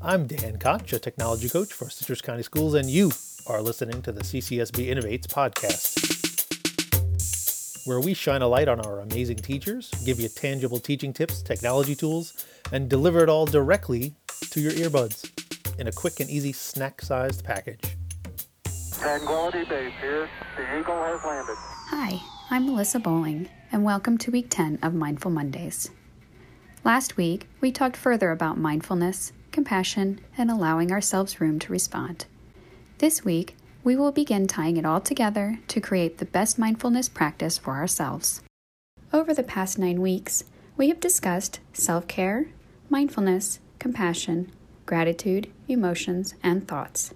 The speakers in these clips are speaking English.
I'm Dan Koch, a technology coach for Citrus County Schools, and you are listening to the CCSB Innovates podcast, where we shine a light on our amazing teachers, give you tangible teaching tips, technology tools, and deliver it all directly to your earbuds in a quick and easy snack sized package. Tranquility Base here. The Eagle has landed. Hi, I'm Melissa Bowling, and welcome to week 10 of Mindful Mondays. Last week, we talked further about mindfulness, compassion, and allowing ourselves room to respond. This week, we will begin tying it all together to create the best mindfulness practice for ourselves. Over the past nine weeks, we have discussed self care, mindfulness, compassion, gratitude, emotions, and thoughts.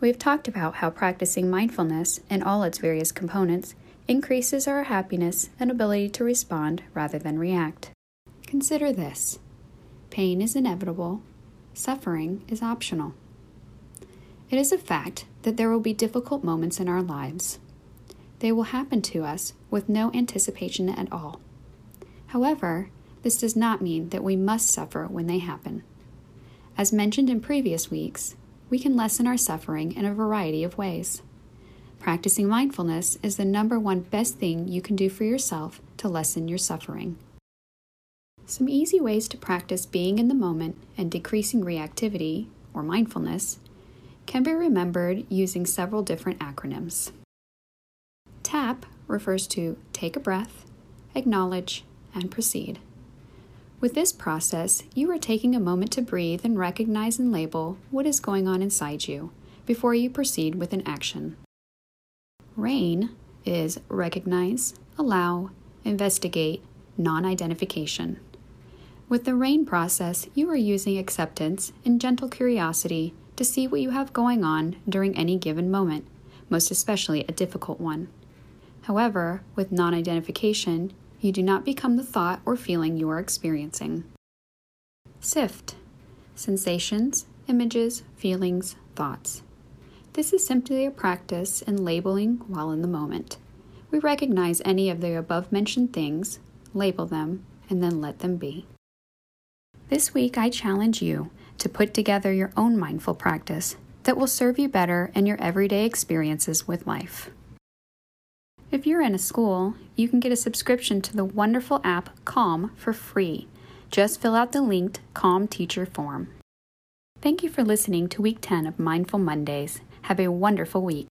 We have talked about how practicing mindfulness in all its various components increases our happiness and ability to respond rather than react. Consider this pain is inevitable, suffering is optional. It is a fact that there will be difficult moments in our lives. They will happen to us with no anticipation at all. However, this does not mean that we must suffer when they happen. As mentioned in previous weeks, we can lessen our suffering in a variety of ways. Practicing mindfulness is the number one best thing you can do for yourself to lessen your suffering. Some easy ways to practice being in the moment and decreasing reactivity, or mindfulness, can be remembered using several different acronyms. TAP refers to take a breath, acknowledge, and proceed. With this process, you are taking a moment to breathe and recognize and label what is going on inside you before you proceed with an action. RAIN is recognize, allow, investigate, non identification. With the RAIN process, you are using acceptance and gentle curiosity to see what you have going on during any given moment, most especially a difficult one. However, with non identification, you do not become the thought or feeling you are experiencing. SIFT Sensations, Images, Feelings, Thoughts. This is simply a practice in labeling while in the moment. We recognize any of the above mentioned things, label them, and then let them be. This week, I challenge you to put together your own mindful practice that will serve you better in your everyday experiences with life. If you're in a school, you can get a subscription to the wonderful app Calm for free. Just fill out the linked Calm Teacher form. Thank you for listening to week 10 of Mindful Mondays. Have a wonderful week.